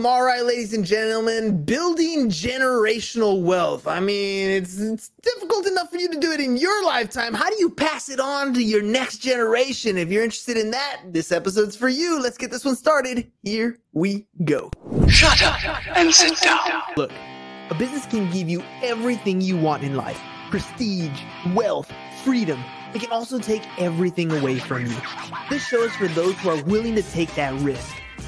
boom. All right, ladies and gentlemen, building generational wealth. I mean, it's, it's difficult enough for you to do it in your lifetime. How do you pass it on to your next generation? If you're interested in that, this episode's for you. Let's get this one started. Here we go. Shut up and sit down. Look, a business can give you everything you want in life prestige, wealth, freedom. It can also take everything away from you. This show is for those who are willing to take that risk.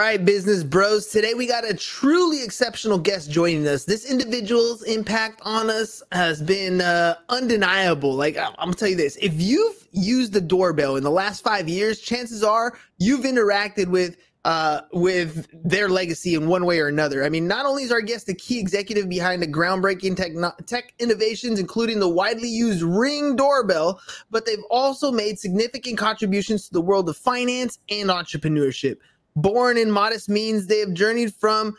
All right, business bros. Today we got a truly exceptional guest joining us. This individual's impact on us has been uh, undeniable. Like, I'm gonna tell you this if you've used the doorbell in the last five years, chances are you've interacted with uh, with their legacy in one way or another. I mean, not only is our guest the key executive behind the groundbreaking tech, tech innovations, including the widely used Ring doorbell, but they've also made significant contributions to the world of finance and entrepreneurship born in modest means, they have journeyed from,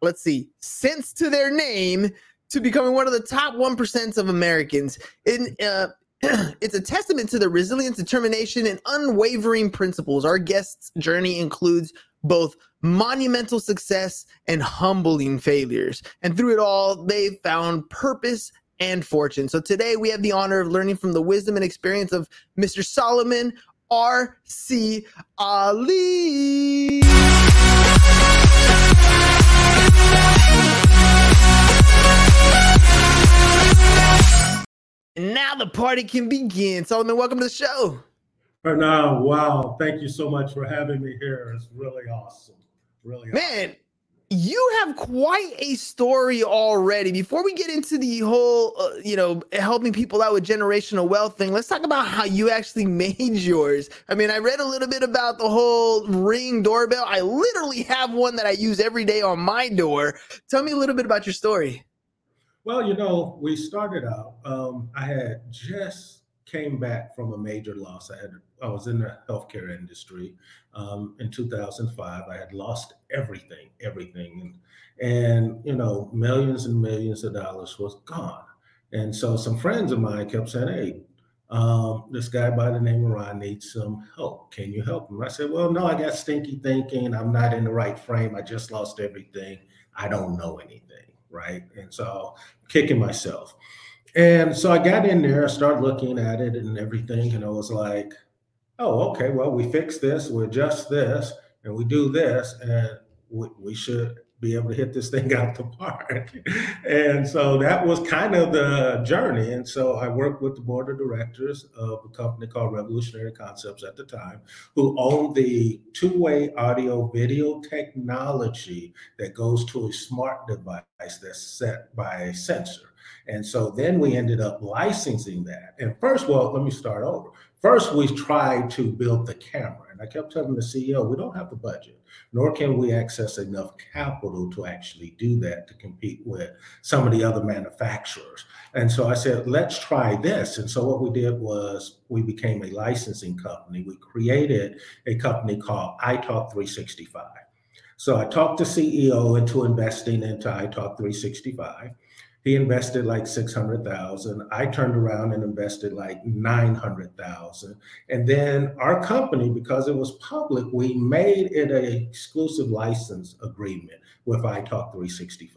let's see, cents to their name to becoming one of the top 1% of Americans. In, uh, it's a testament to the resilience, determination, and unwavering principles. Our guest's journey includes both monumental success and humbling failures. And through it all, they found purpose and fortune. So today we have the honor of learning from the wisdom and experience of Mr. Solomon R.C. Ali. And now the party can begin. Solomon, welcome to the show. Now, wow. Thank you so much for having me here. It's really awesome. Really Man, awesome you have quite a story already. Before we get into the whole, uh, you know, helping people out with generational wealth thing, let's talk about how you actually made yours. I mean, I read a little bit about the whole ring doorbell. I literally have one that I use every day on my door. Tell me a little bit about your story. Well, you know, we started out, um, I had just came back from a major loss. I had I was in the healthcare industry um, in 2005. I had lost everything, everything, and and you know millions and millions of dollars was gone. And so some friends of mine kept saying, "Hey, um, this guy by the name of Ron needs some help. Can you help him?" I said, "Well, no, I got stinky thinking. I'm not in the right frame. I just lost everything. I don't know anything, right?" And so kicking myself. And so I got in there, I started looking at it and everything, and I was like, oh, okay, well, we fix this, we adjust this, and we do this, and we, we should be able to hit this thing out the park. and so that was kind of the journey. And so I worked with the board of directors of a company called Revolutionary Concepts at the time, who owned the two way audio video technology that goes to a smart device that's set by a sensor. And so then we ended up licensing that. And first, well, let me start over. First, we tried to build the camera. I kept telling the CEO, we don't have the budget, nor can we access enough capital to actually do that to compete with some of the other manufacturers. And so I said, let's try this. And so what we did was we became a licensing company. We created a company called EyeTalk365. So I talked the CEO into investing into EyeTalk365. He invested like 600,000. I turned around and invested like 900,000. And then our company, because it was public, we made it an exclusive license agreement with EyeTalk365.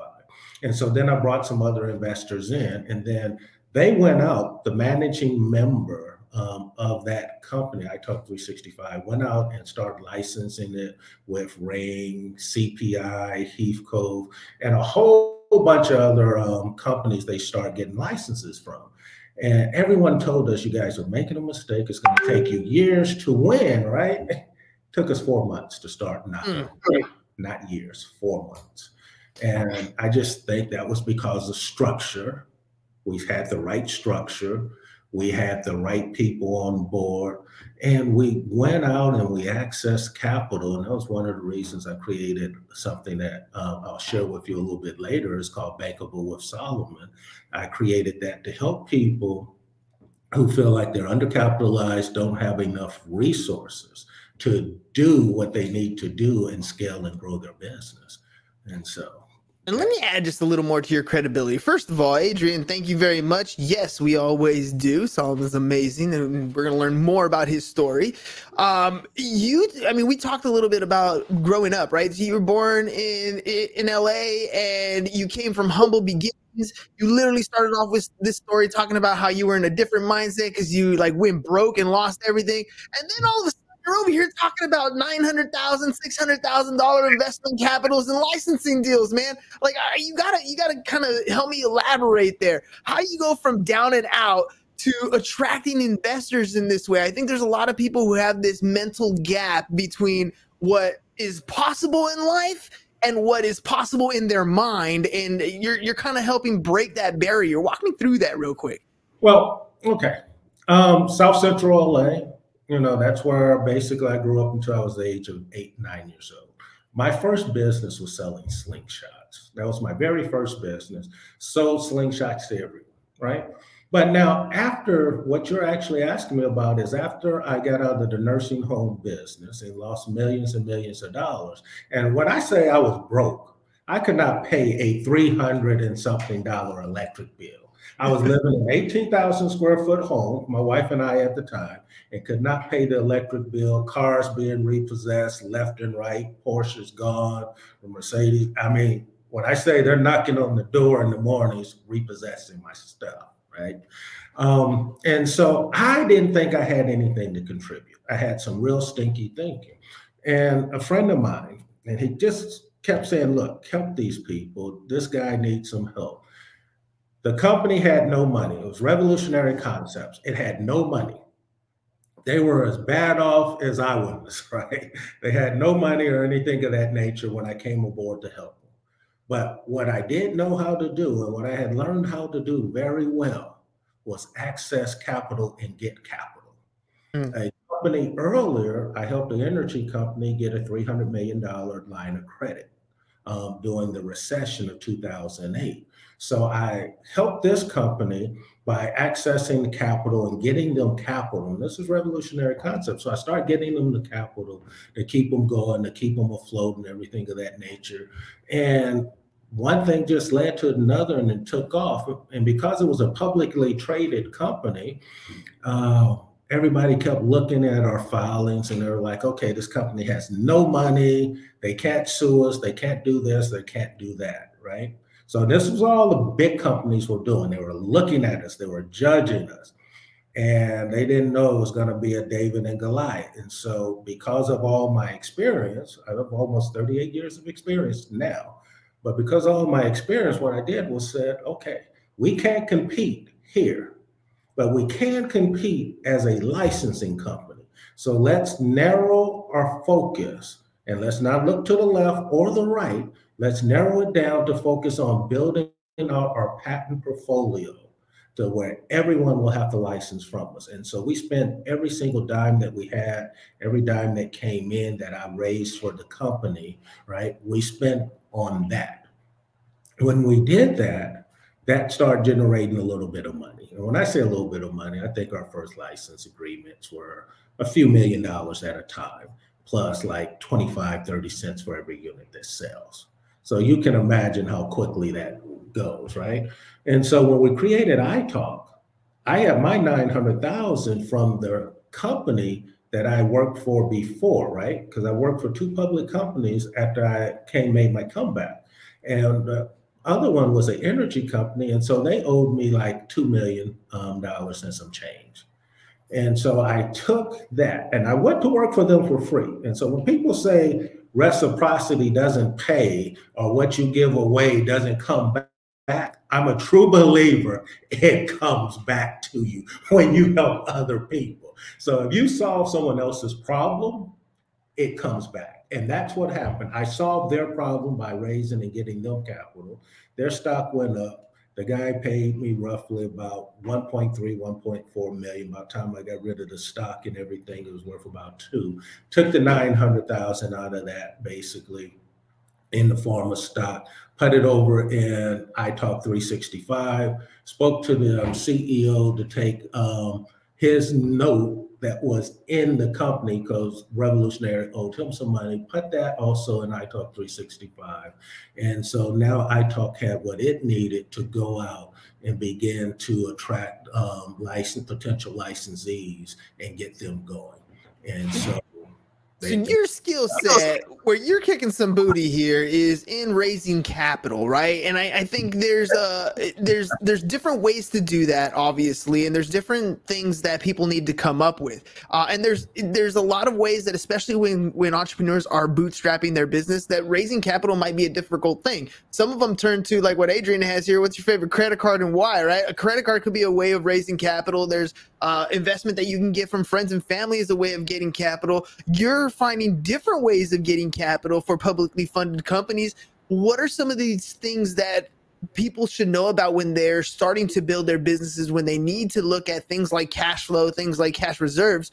And so then I brought some other investors in, and then they went out, the managing member um, of that company, I EyeTalk365, went out and started licensing it with Ring, CPI, Heath Cove, and a whole whole bunch of other um, companies they start getting licenses from. And everyone told us, you guys are making a mistake. It's going to take you years to win, right? Took us four months to start, not, mm. not years, four months. And I just think that was because the structure. We've had the right structure we had the right people on board, and we went out and we accessed capital. And that was one of the reasons I created something that uh, I'll share with you a little bit later. It's called Bankable with Solomon. I created that to help people who feel like they're undercapitalized, don't have enough resources to do what they need to do and scale and grow their business. And so and let me add just a little more to your credibility. First of all, Adrian, thank you very much. Yes, we always do. Solomon's amazing, and we're going to learn more about his story. Um, you, I mean, we talked a little bit about growing up, right? So you were born in in LA, and you came from humble beginnings. You literally started off with this story talking about how you were in a different mindset because you like went broke and lost everything, and then all of a sudden you're over here talking about $900,000, $600,000 investment capitals and licensing deals, man. Like you gotta, you gotta kind of help me elaborate there. How you go from down and out to attracting investors in this way. I think there's a lot of people who have this mental gap between what is possible in life and what is possible in their mind. And you're, you're kind of helping break that barrier. Walk me through that real quick. Well, okay. Um, South Central LA, you know, that's where basically I grew up until I was the age of eight, nine years old. My first business was selling slingshots. That was my very first business. Sold slingshots to everyone, right? But now, after what you're actually asking me about is after I got out of the nursing home business and lost millions and millions of dollars. And when I say I was broke, I could not pay a 300 and something dollar electric bill. I was living in an 18,000 square foot home, my wife and I at the time, and could not pay the electric bill, cars being repossessed left and right, Porsche's gone, the Mercedes. I mean, when I say they're knocking on the door in the mornings, repossessing my stuff, right? Um, and so I didn't think I had anything to contribute. I had some real stinky thinking. And a friend of mine, and he just kept saying, Look, help these people. This guy needs some help. The company had no money. It was Revolutionary Concepts. It had no money. They were as bad off as I was, right? They had no money or anything of that nature when I came aboard to help them. But what I did know how to do and what I had learned how to do very well was access capital and get capital. Mm. A company earlier, I helped an energy company get a $300 million line of credit um, during the recession of 2008. So I helped this company by accessing the capital and getting them capital. And this is revolutionary concept. So I start getting them the capital to keep them going, to keep them afloat and everything of that nature. And one thing just led to another and it took off. And because it was a publicly traded company, uh, everybody kept looking at our filings and they were like, okay, this company has no money. They can't sue us. They can't do this. They can't do that. Right. So this was all the big companies were doing. They were looking at us, they were judging us. And they didn't know it was going to be a David and Goliath. And so, because of all my experience, I have almost 38 years of experience now. But because of all my experience, what I did was said, okay, we can't compete here, but we can compete as a licensing company. So let's narrow our focus and let's not look to the left or the right, Let's narrow it down to focus on building out our patent portfolio to where everyone will have to license from us. And so we spent every single dime that we had, every dime that came in that I raised for the company, right? We spent on that. When we did that, that started generating a little bit of money. And when I say a little bit of money, I think our first license agreements were a few million dollars at a time, plus like 25, 30 cents for every unit that sells. So you can imagine how quickly that goes, right? And so when we created EyeTalk, I have my 900,000 from the company that I worked for before, right? Because I worked for two public companies after I came made my comeback. And the other one was an energy company. And so they owed me like $2 million um, and some change. And so I took that and I went to work for them for free. And so when people say, reciprocity doesn't pay or what you give away doesn't come back. I'm a true believer it comes back to you when you help other people. So if you solve someone else's problem, it comes back. And that's what happened. I solved their problem by raising and getting them capital. Their stock went up. The guy paid me roughly about 1.3, 1.4 million. By the time I got rid of the stock and everything, it was worth about two. Took the 900,000 out of that basically in the form of stock, put it over in EyeTalk365, spoke to the um, CEO to take um, his note that was in the company because Revolutionary owed him some money, put that also in EyeTalk365. And so now EyeTalk had what it needed to go out and begin to attract um, license, potential licensees and get them going. And so so your skill set, where you're kicking some booty here, is in raising capital, right? And I, I think there's uh there's there's different ways to do that, obviously, and there's different things that people need to come up with. Uh, and there's there's a lot of ways that, especially when when entrepreneurs are bootstrapping their business, that raising capital might be a difficult thing. Some of them turn to like what Adrian has here. What's your favorite credit card and why? Right? A credit card could be a way of raising capital. There's uh, investment that you can get from friends and family is a way of getting capital. You're finding different ways of getting capital for publicly funded companies. What are some of these things that people should know about when they're starting to build their businesses, when they need to look at things like cash flow, things like cash reserves?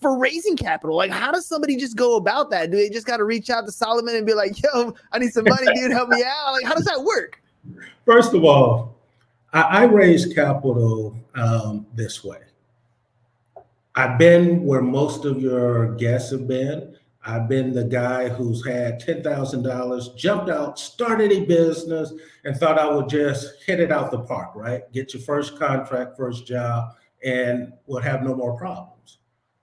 for raising capital. Like, how does somebody just go about that? Do they just got to reach out to Solomon and be like, yo, I need some money, dude, help me out? Like, how does that work? First of all, I, I raise capital um, this way. I've been where most of your guests have been. I've been the guy who's had $10,000, jumped out, started a business, and thought I would just hit it out the park, right? Get your first contract, first job, and would have no more problems.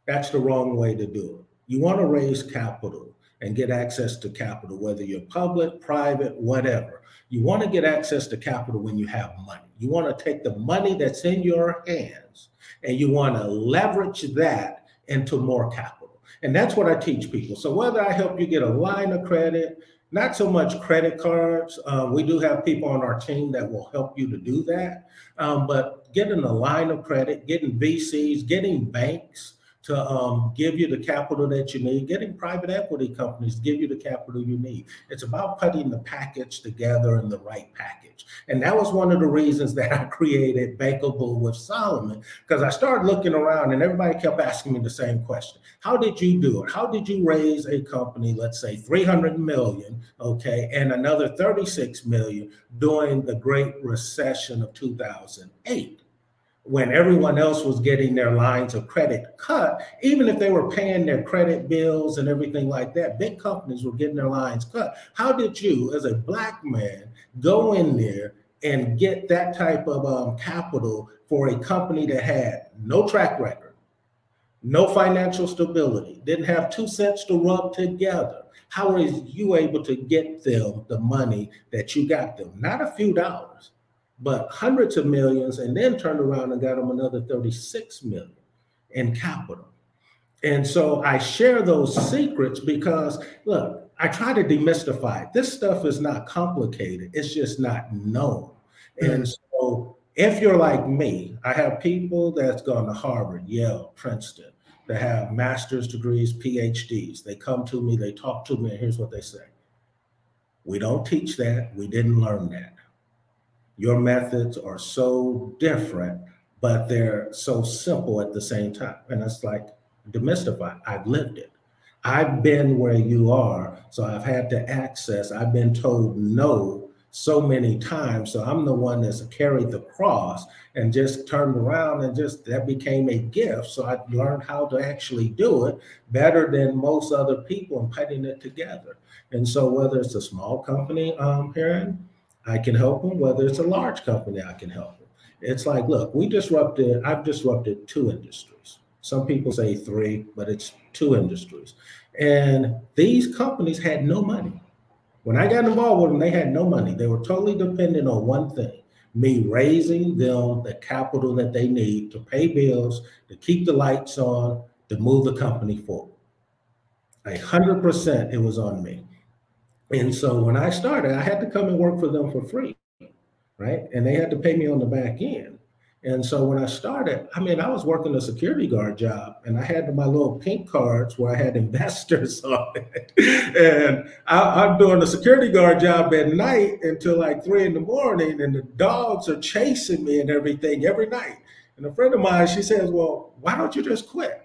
That's the wrong way to do it. You want to raise capital and get access to capital, whether you're public, private, whatever. You want to get access to capital when you have money. You want to take the money that's in your hands and you want to leverage that into more capital. And that's what I teach people. So whether I help you get a line of credit, not so much credit cards. Um, we do have people on our team that will help you to do that. Um, but getting a line of credit, getting VCs, getting banks, to um, give you the capital that you need, getting private equity companies give you the capital you need. It's about putting the package together in the right package. And that was one of the reasons that I created Bankable with Solomon, because I started looking around and everybody kept asking me the same question. How did you do it? How did you raise a company, let's say 300 million, okay, and another 36 million during the Great Recession of 2008? When everyone else was getting their lines of credit cut, even if they were paying their credit bills and everything like that, big companies were getting their lines cut. How did you, as a black man, go in there and get that type of um, capital for a company that had no track record, no financial stability, didn't have two cents to rub together? How are you able to get them the money that you got them? Not a few dollars but hundreds of millions, and then turned around and got them another 36 million in capital. And so I share those secrets because, look, I try to demystify it. This stuff is not complicated, it's just not known. Mm-hmm. And so if you're like me, I have people that's gone to Harvard, Yale, Princeton, that have master's degrees, PhDs. They come to me, they talk to me, and here's what they say We don't teach that, we didn't learn that your methods are so different, but they're so simple at the same time. And it's like demystify. I've lived it. I've been where you are. So I've had to access, I've been told no so many times. So I'm the one that's carried the cross and just turned around and just that became a gift. So I learned how to actually do it better than most other people and putting it together. And so whether it's a small company, um, Perrin, I can help them, whether it's a large company, I can help them. It's like, look, we disrupted, I've disrupted two industries. Some people say three, but it's two industries. And these companies had no money. When I got involved with them, they had no money. They were totally dependent on one thing me raising them the capital that they need to pay bills, to keep the lights on, to move the company forward. A hundred percent it was on me. And so when I started, I had to come and work for them for free, right? And they had to pay me on the back end. And so when I started, I mean, I was working a security guard job and I had my little pink cards where I had investors on it. and I, am doing a security guard job at night until like three in the morning, and the dogs are chasing me and everything every night. And a friend of mine, she says, Well, why don't you just quit?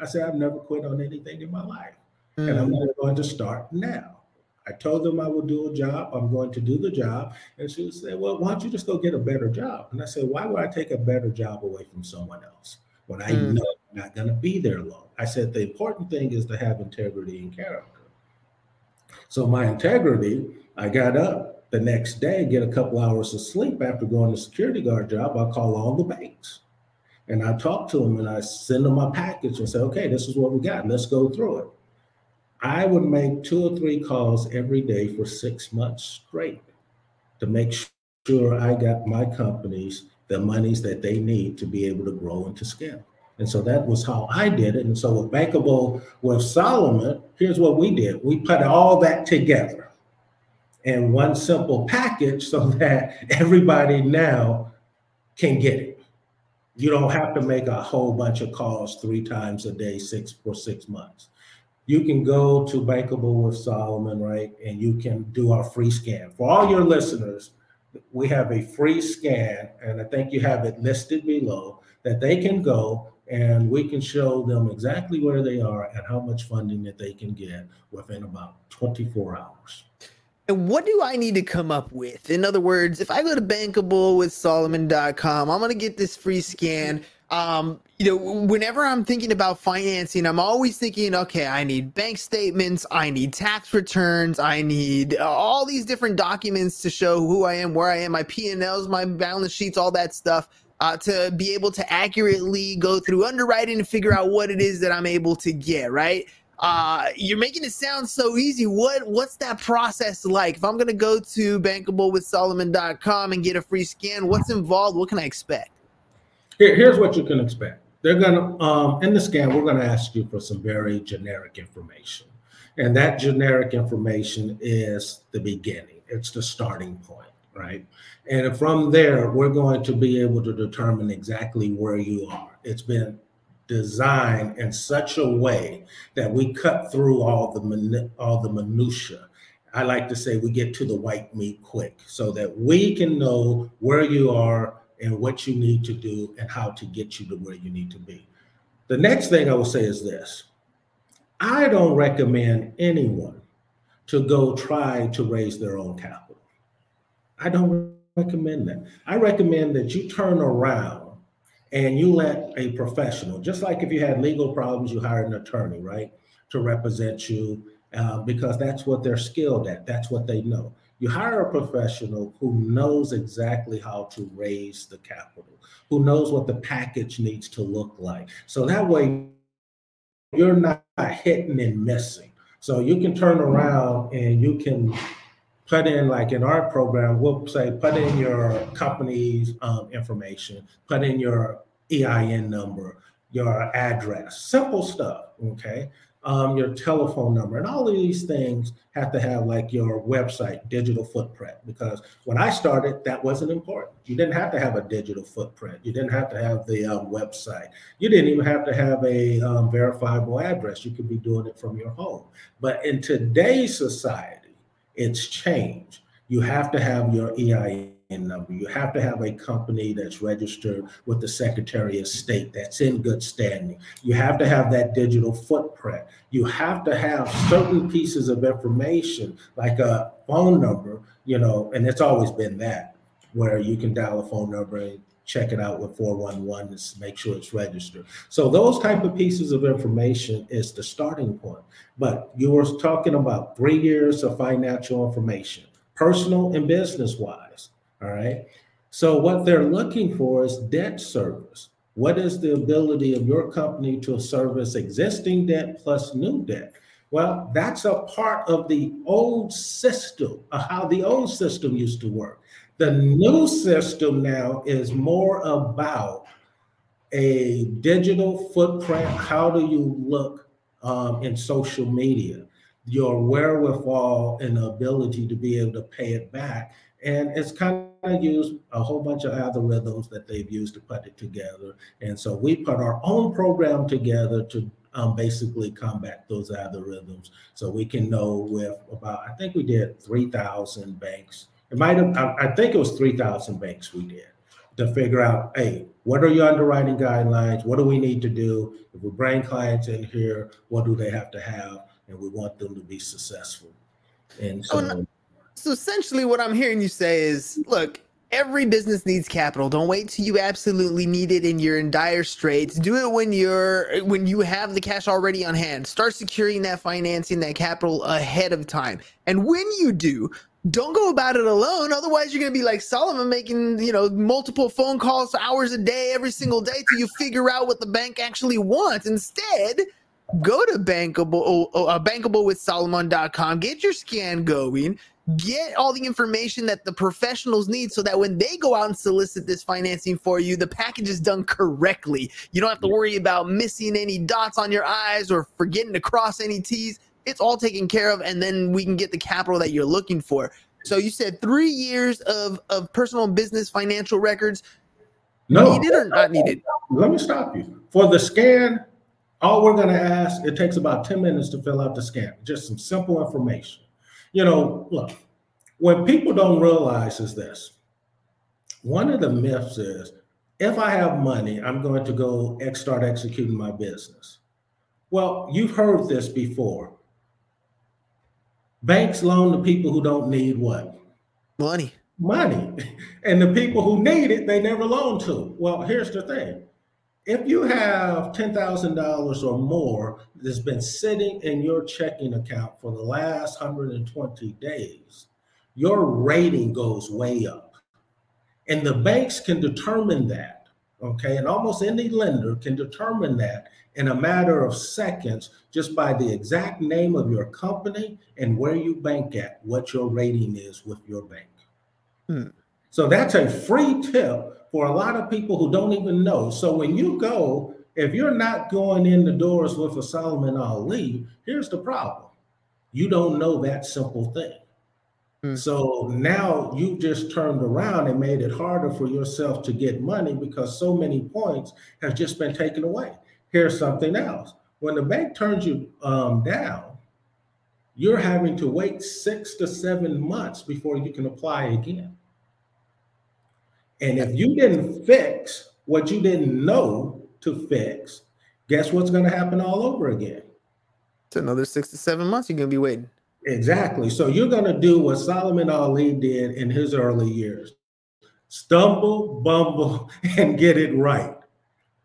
I said, I've never quit on anything in my life. Mm. And I'm mm. going to start now. I told them I would do a job. I'm going to do the job. And she would say, Well, why don't you just go get a better job? And I said, Why would I take a better job away from someone else when I mm. know I'm not going to be there long? I said, The important thing is to have integrity and character. So, my integrity, I got up the next day, get a couple hours of sleep after going to security guard job. I call all the banks and I talk to them and I send them my package and say, Okay, this is what we got. Let's go through it. I would make two or three calls every day for six months straight to make sure I got my companies the monies that they need to be able to grow and to scale. And so that was how I did it. And so with Bankable with Solomon, here's what we did. We put all that together in one simple package so that everybody now can get it. You don't have to make a whole bunch of calls three times a day, six for six months you can go to Bankable with Solomon, right? And you can do our free scan. For all your listeners, we have a free scan, and I think you have it listed below that they can go and we can show them exactly where they are and how much funding that they can get within about 24 hours. And what do I need to come up with? In other words, if I go to bankable with Solomon.com, I'm going to get this free scan um, you know, whenever I'm thinking about financing, I'm always thinking, okay, I need bank statements, I need tax returns, I need uh, all these different documents to show who I am, where I am, my P&Ls, my balance sheets, all that stuff. Uh, to be able to accurately go through underwriting and figure out what it is that I'm able to get, right? Uh, you're making it sound so easy. What what's that process like? If I'm gonna go to bankablewithsolomon.com and get a free scan, what's involved? What can I expect? Here, here's what you can expect. They're gonna um, in the scan, we're gonna ask you for some very generic information, and that generic information is the beginning. It's the starting point, right? And from there, we're going to be able to determine exactly where you are. It's been designed in such a way that we cut through all the all the minutia. I like to say we get to the white meat quick, so that we can know where you are and what you need to do and how to get you to where you need to be. The next thing I will say is this I don't recommend anyone to go try to raise their own capital. I don't recommend that. I recommend that you turn around and you let a professional, just like if you had legal problems, you hire an attorney, right, to represent you uh, because that's what they're skilled at, that's what they know. You hire a professional who knows exactly how to raise the capital, who knows what the package needs to look like. So that way, you're not hitting and missing. So you can turn around and you can put in, like in our program, we'll say, put in your company's um, information, put in your EIN number, your address, simple stuff. Okay um, your telephone number, and all of these things have to have like your website digital footprint. Because when I started, that wasn't important. You didn't have to have a digital footprint. You didn't have to have the um, website. You didn't even have to have a um, verifiable address. You could be doing it from your home. But in today's society, it's changed. You have to have your EIN number. Uh, you have to have a company that's registered with the Secretary of State that's in good standing. You have to have that digital footprint. You have to have certain pieces of information like a phone number, you know, and it's always been that where you can dial a phone number and check it out with 411 to make sure it's registered. So those type of pieces of information is the starting point. But you were talking about three years of financial information, personal and business wise. All right. So what they're looking for is debt service. What is the ability of your company to service existing debt plus new debt? Well, that's a part of the old system, of how the old system used to work. The new system now is more about a digital footprint. How do you look um, in social media? Your wherewithal and ability to be able to pay it back. And it's kind of used a whole bunch of algorithms that they've used to put it together. And so we put our own program together to um, basically combat those algorithms. So we can know with about, I think we did 3,000 banks. It might have, I, I think it was 3,000 banks we did to figure out, hey, what are your underwriting guidelines? What do we need to do? If we bring clients in here, what do they have to have? And we want them to be successful. And so, Oh, So essentially, what I'm hearing you say is, look, every business needs capital. Don't wait till you absolutely need it and you're in dire straits. Do it when you're when you have the cash already on hand. Start securing that financing, that capital ahead of time. And when you do, don't go about it alone. Otherwise, you're gonna be like Solomon making, you know, multiple phone calls hours a day, every single day till you figure out what the bank actually wants. Instead, go to bankable uh, bankablewithsolomon.com get your scan going. Get all the information that the professionals need so that when they go out and solicit this financing for you the package is done correctly. You don't have to worry about missing any dots on your i's or forgetting to cross any t's. It's all taken care of and then we can get the capital that you're looking for. So you said three years of of personal business financial records. No, needed or not needed? Let me stop you. For the scan, all we're going to ask, it takes about 10 minutes to fill out the scan, just some simple information. You know, look, what people don't realize is this one of the myths is if I have money, I'm going to go ex- start executing my business. Well, you've heard this before. Banks loan to people who don't need what? money money. And the people who need it, they never loan to. Well, here's the thing. If you have $10,000 or more that's been sitting in your checking account for the last 120 days, your rating goes way up. And the banks can determine that, okay? And almost any lender can determine that in a matter of seconds just by the exact name of your company and where you bank at, what your rating is with your bank. Hmm. So that's a free tip for a lot of people who don't even know. So when you go, if you're not going in the doors with a Solomon Ali, here's the problem. You don't know that simple thing. Hmm. So now you just turned around and made it harder for yourself to get money because so many points have just been taken away. Here's something else. When the bank turns you um, down, you're having to wait six to seven months before you can apply again. And if you didn't fix what you didn't know to fix, guess what's going to happen all over again? it's another six to seven months you're gonna be waiting Exactly. So you're going to do what Solomon Ali did in his early years stumble, bumble, and get it right.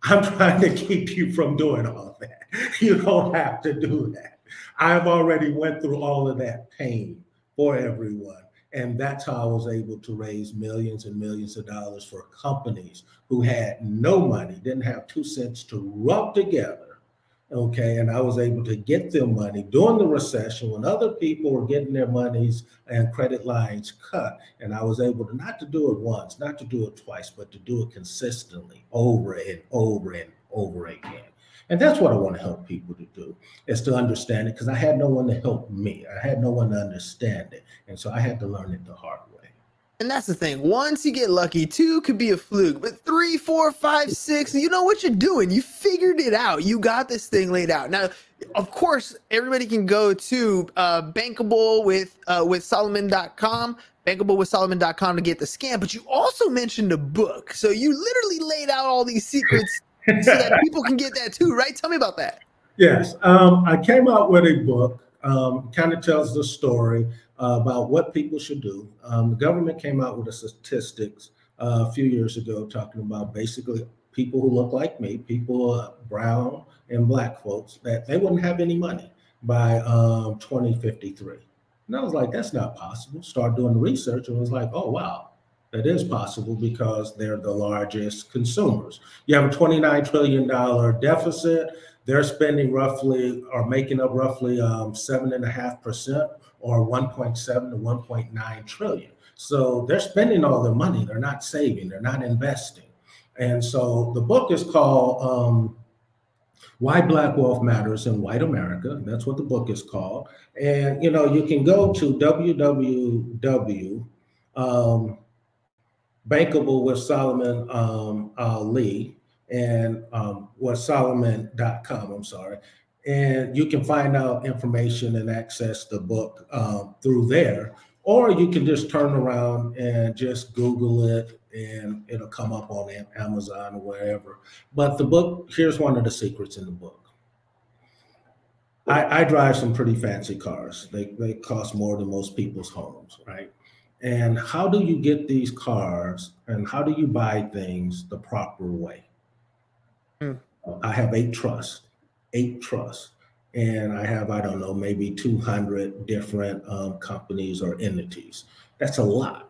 I'm trying to keep you from doing all that. You don't have to do that. I've already went through all of that pain for everyone. And that's how I was able to raise millions and millions of dollars for companies who had no money, didn't have two cents to rub together. Okay. And I was able to get them money during the recession when other people were getting their monies and credit lines cut. And I was able to not to do it once, not to do it twice, but to do it consistently over and over and over again. And that's what I want to help people to do is to understand it because I had no one to help me. I had no one to understand it. And so I had to learn it the hard way. And that's the thing. Once you get lucky, two could be a fluke, but three, four, five, six, you know what you're doing. You figured it out. You got this thing laid out. Now, of course, everybody can go to uh, bankable with uh, with Solomon.com, bankable with Solomon.com to get the scan. But you also mentioned a book. So you literally laid out all these secrets so that people can get that too, right? Tell me about that. Yes, um, I came out with a book. Um, kind of tells the story uh, about what people should do. Um, the government came out with the statistics uh, a few years ago, talking about basically people who look like me, people uh, brown and black folks, that they wouldn't have any money by um, 2053. And I was like, that's not possible. Start doing research and was like, oh wow, that is possible because they're the largest consumers. You have a $29 trillion deficit. They're spending roughly or making up roughly um, seven and a half percent or 1.7 to 1.9 trillion. So they're spending all their money. They're not saving. They're not investing. And so the book is called um, Why Black Wealth Matters in White America. That's what the book is called. And you know, you can go to www. Um, bankable with Solomon um, Ali and um, what Solomon.com, I'm sorry. And you can find out information and access the book um, through there. Or you can just turn around and just Google it and it'll come up on Amazon or wherever. But the book, here's one of the secrets in the book. I, I drive some pretty fancy cars. They they cost more than most people's homes, right? And how do you get these cars and how do you buy things the proper way? Hmm. I have eight trusts, eight trusts, and I have, I don't know, maybe 200 different um, companies or entities. That's a lot.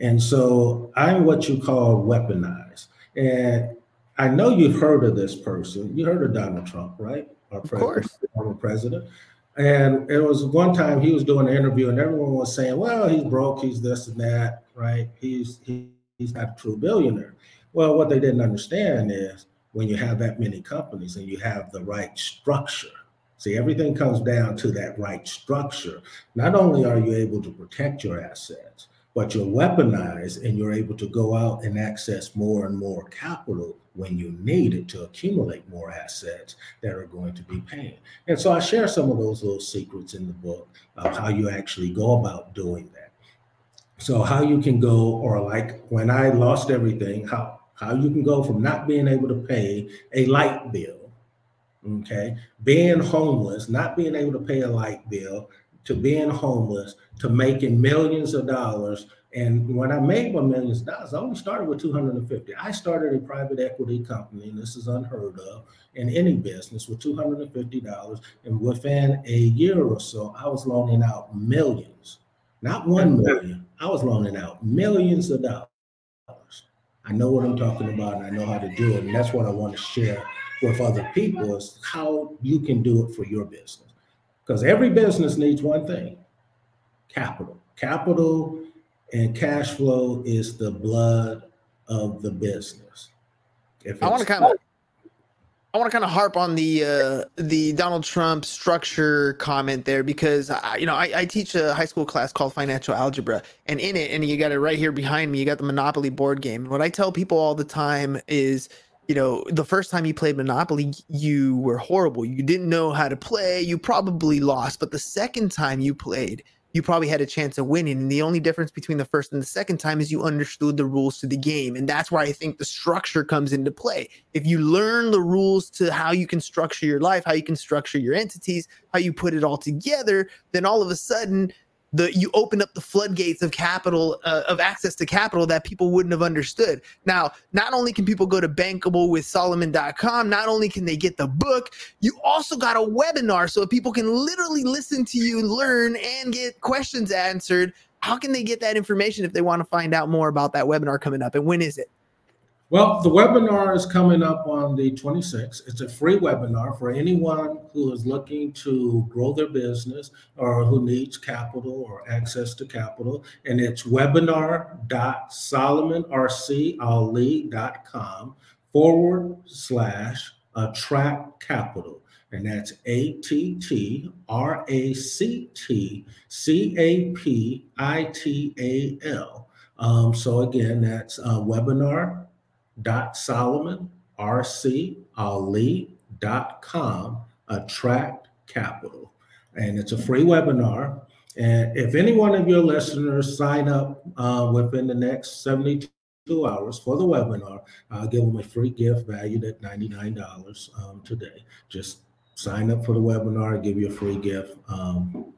And so I'm what you call weaponized. And I know you've heard of this person. You heard of Donald Trump, right? Our of course. Former president. And it was one time he was doing an interview, and everyone was saying, "Well, he's broke, he's this and that, right? He's he, he's not a true billionaire." Well, what they didn't understand is when you have that many companies and you have the right structure. See, everything comes down to that right structure. Not only are you able to protect your assets, but you're weaponized and you're able to go out and access more and more capital when you need it to accumulate more assets that are going to be paying. And so I share some of those little secrets in the book of how you actually go about doing that. So how you can go, or like when I lost everything, how how you can go from not being able to pay a light bill, okay, being homeless, not being able to pay a light bill, to being homeless to making millions of dollars. And when I made my millions of dollars, I only started with 250. I started a private equity company, and this is unheard of in any business with $250. And within a year or so, I was loaning out millions, not one million. I was loaning out millions of dollars. I know what I'm talking about and I know how to do it. And that's what I want to share with other people is how you can do it for your business. Because every business needs one thing capital. Capital and cash flow is the blood of the business. If I want to kind of I want to kind of harp on the uh, the Donald Trump structure comment there because I, you know I, I, teach a high school class called financial algebra, and in it, and you got it right here behind me. You got the Monopoly board game. What I tell people all the time is you know, the first time you played Monopoly, you were horrible. You didn't know how to play. You probably lost. But the second time you played, you probably had a chance of winning. And the only difference between the first and the second time is you understood the rules to the game. And that's where I think the structure comes into play. If you learn the rules to how you can structure your life, how you can structure your entities, how you put it all together, then all of a sudden, the you open up the floodgates of capital uh, of access to capital that people wouldn't have understood. Now not only can people go to bankablewithsolomon.com not only can they get the book you also got a webinar. So people can literally listen to you learn and get questions answered how can they get that information if they want to find out more about that webinar coming up? And when is it well, the webinar is coming up on the 26th. It's a free webinar for anyone who is looking to grow their business or who needs capital or access to capital. And it's webinar.solomonrcali.com forward slash attract capital. And that's A T T R A C T C A P I T A L. Um, so again, that's uh, webinar dot Solomon RC Ali dot com attract capital. And it's a free webinar. And if any one of your listeners sign up uh, within the next 72 hours for the webinar, I'll give them a free gift valued at $99 um, today. Just sign up for the webinar, give you a free gift. Um,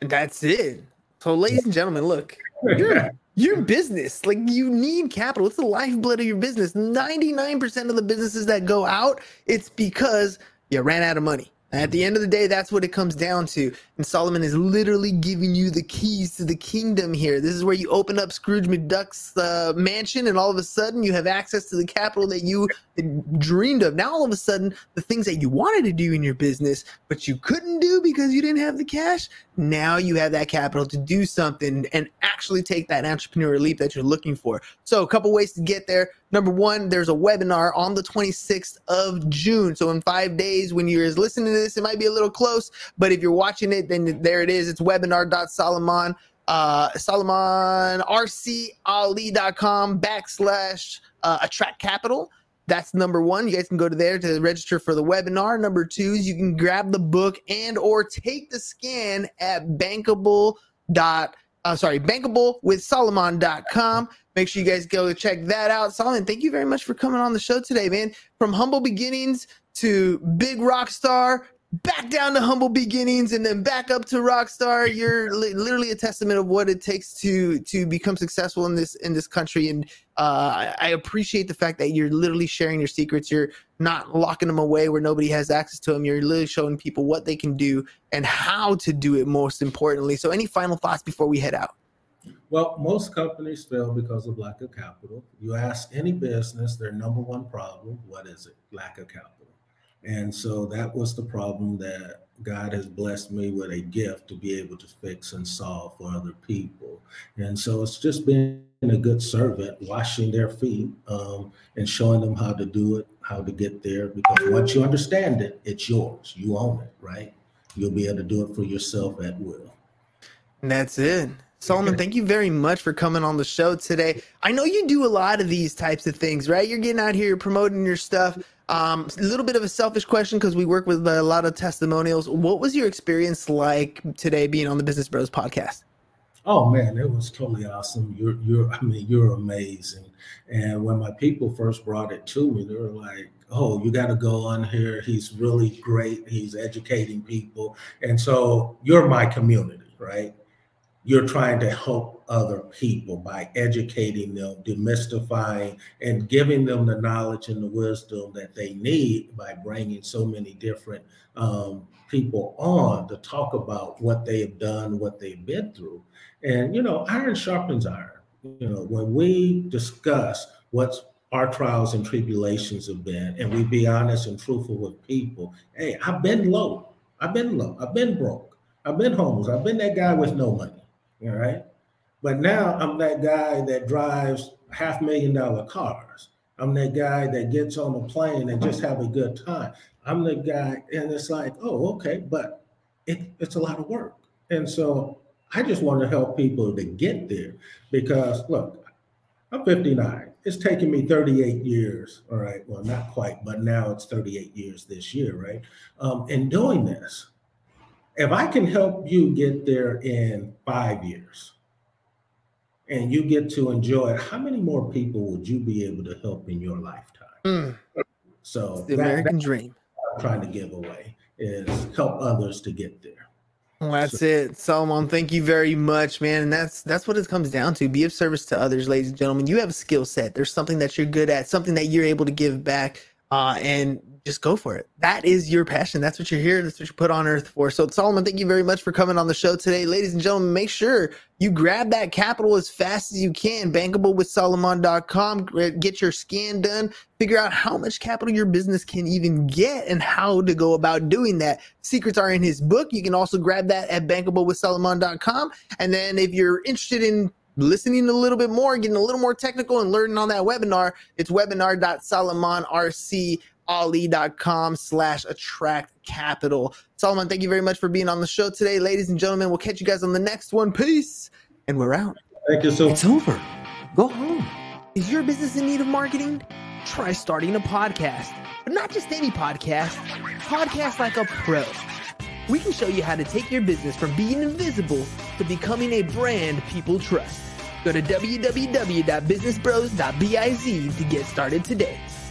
That's it. So, ladies and gentlemen, look, you're your business. Like you need capital. It's the lifeblood of your business. 99% of the businesses that go out, it's because you ran out of money. At the end of the day, that's what it comes down to. And Solomon is literally giving you the keys to the kingdom here. This is where you open up Scrooge McDuck's uh, mansion, and all of a sudden you have access to the capital that you dreamed of. Now, all of a sudden, the things that you wanted to do in your business, but you couldn't do because you didn't have the cash, now you have that capital to do something and actually take that entrepreneurial leap that you're looking for. So, a couple ways to get there. Number one, there's a webinar on the 26th of June. So, in five days, when you're listening to this, it might be a little close, but if you're watching it, then there it is. It's webinar.solomon, uh, solomonrcali.com backslash uh, attract capital. That's number one. You guys can go to there to register for the webinar. Number two is you can grab the book and or take the scan at bankable dot uh, sorry bankable with solomon.com Make sure you guys go check that out. Solomon, thank you very much for coming on the show today, man. From humble beginnings to big rock star back down to humble beginnings and then back up to rock star you're li- literally a testament of what it takes to to become successful in this in this country. And uh, I, I appreciate the fact that you're literally sharing your secrets. You're not locking them away where nobody has access to them you're literally showing people what they can do and how to do it most importantly. So any final thoughts before we head out Well, most companies fail because of lack of capital. You ask any business, their number one problem, what is it? Lack of capital. And so that was the problem that God has blessed me with a gift to be able to fix and solve for other people. And so it's just being a good servant, washing their feet um, and showing them how to do it, how to get there. Because once you understand it, it's yours. You own it, right? You'll be able to do it for yourself at will. And that's it. Solomon, thank you very much for coming on the show today. I know you do a lot of these types of things, right? You're getting out here, you're promoting your stuff. Um, a little bit of a selfish question because we work with a lot of testimonials. What was your experience like today being on the Business Bros podcast? Oh man, it was totally awesome. You're you're I mean, you're amazing. And when my people first brought it to me, they were like, Oh, you gotta go on here. He's really great. He's educating people. And so you're my community, right? You're trying to help other people by educating them, demystifying, and giving them the knowledge and the wisdom that they need by bringing so many different um, people on to talk about what they have done, what they've been through. And you know, iron sharpens iron. You know, when we discuss what's our trials and tribulations have been, and we be honest and truthful with people. Hey, I've been low. I've been low. I've been broke. I've been homeless. I've been that guy with no money. All right. But now I'm that guy that drives half million dollar cars. I'm that guy that gets on a plane and just have a good time. I'm the guy, and it's like, oh, okay, but it, it's a lot of work. And so I just want to help people to get there because look, I'm 59. It's taken me 38 years. All right. Well, not quite, but now it's 38 years this year, right? Um, in doing this, if I can help you get there in five years and you get to enjoy it, how many more people would you be able to help in your lifetime? Mm, So the that- American dream. I'm trying to give away is help others to get there. Well, that's it, Solomon. Thank you very much, man. And that's that's what it comes down to. Be of service to others, ladies and gentlemen. You have a skill set. There's something that you're good at, something that you're able to give back, uh, and just go for it. That is your passion. That's what you're here. That's what you put on earth for. So, Solomon, thank you very much for coming on the show today, ladies and gentlemen. Make sure you grab that capital as fast as you can. Bankablewithsolomon.com. Get your scan done. Figure out how much capital your business can even get and how to go about doing that. Secrets are in his book. You can also grab that at Bankable with bankablewithsolomon.com. And then if you're interested in listening a little bit more, getting a little more technical and learning on that webinar, it's webinar.solomonrcali.com slash attract capital. Solomon, thank you very much for being on the show today. Ladies and gentlemen, we'll catch you guys on the next one. Peace. And we're out. Thank you so It's over. Go home. Is your business in need of marketing? Try starting a podcast. But not just any podcast, podcast like a pro. We can show you how to take your business from being invisible to becoming a brand people trust. Go to www.businessbros.biz to get started today.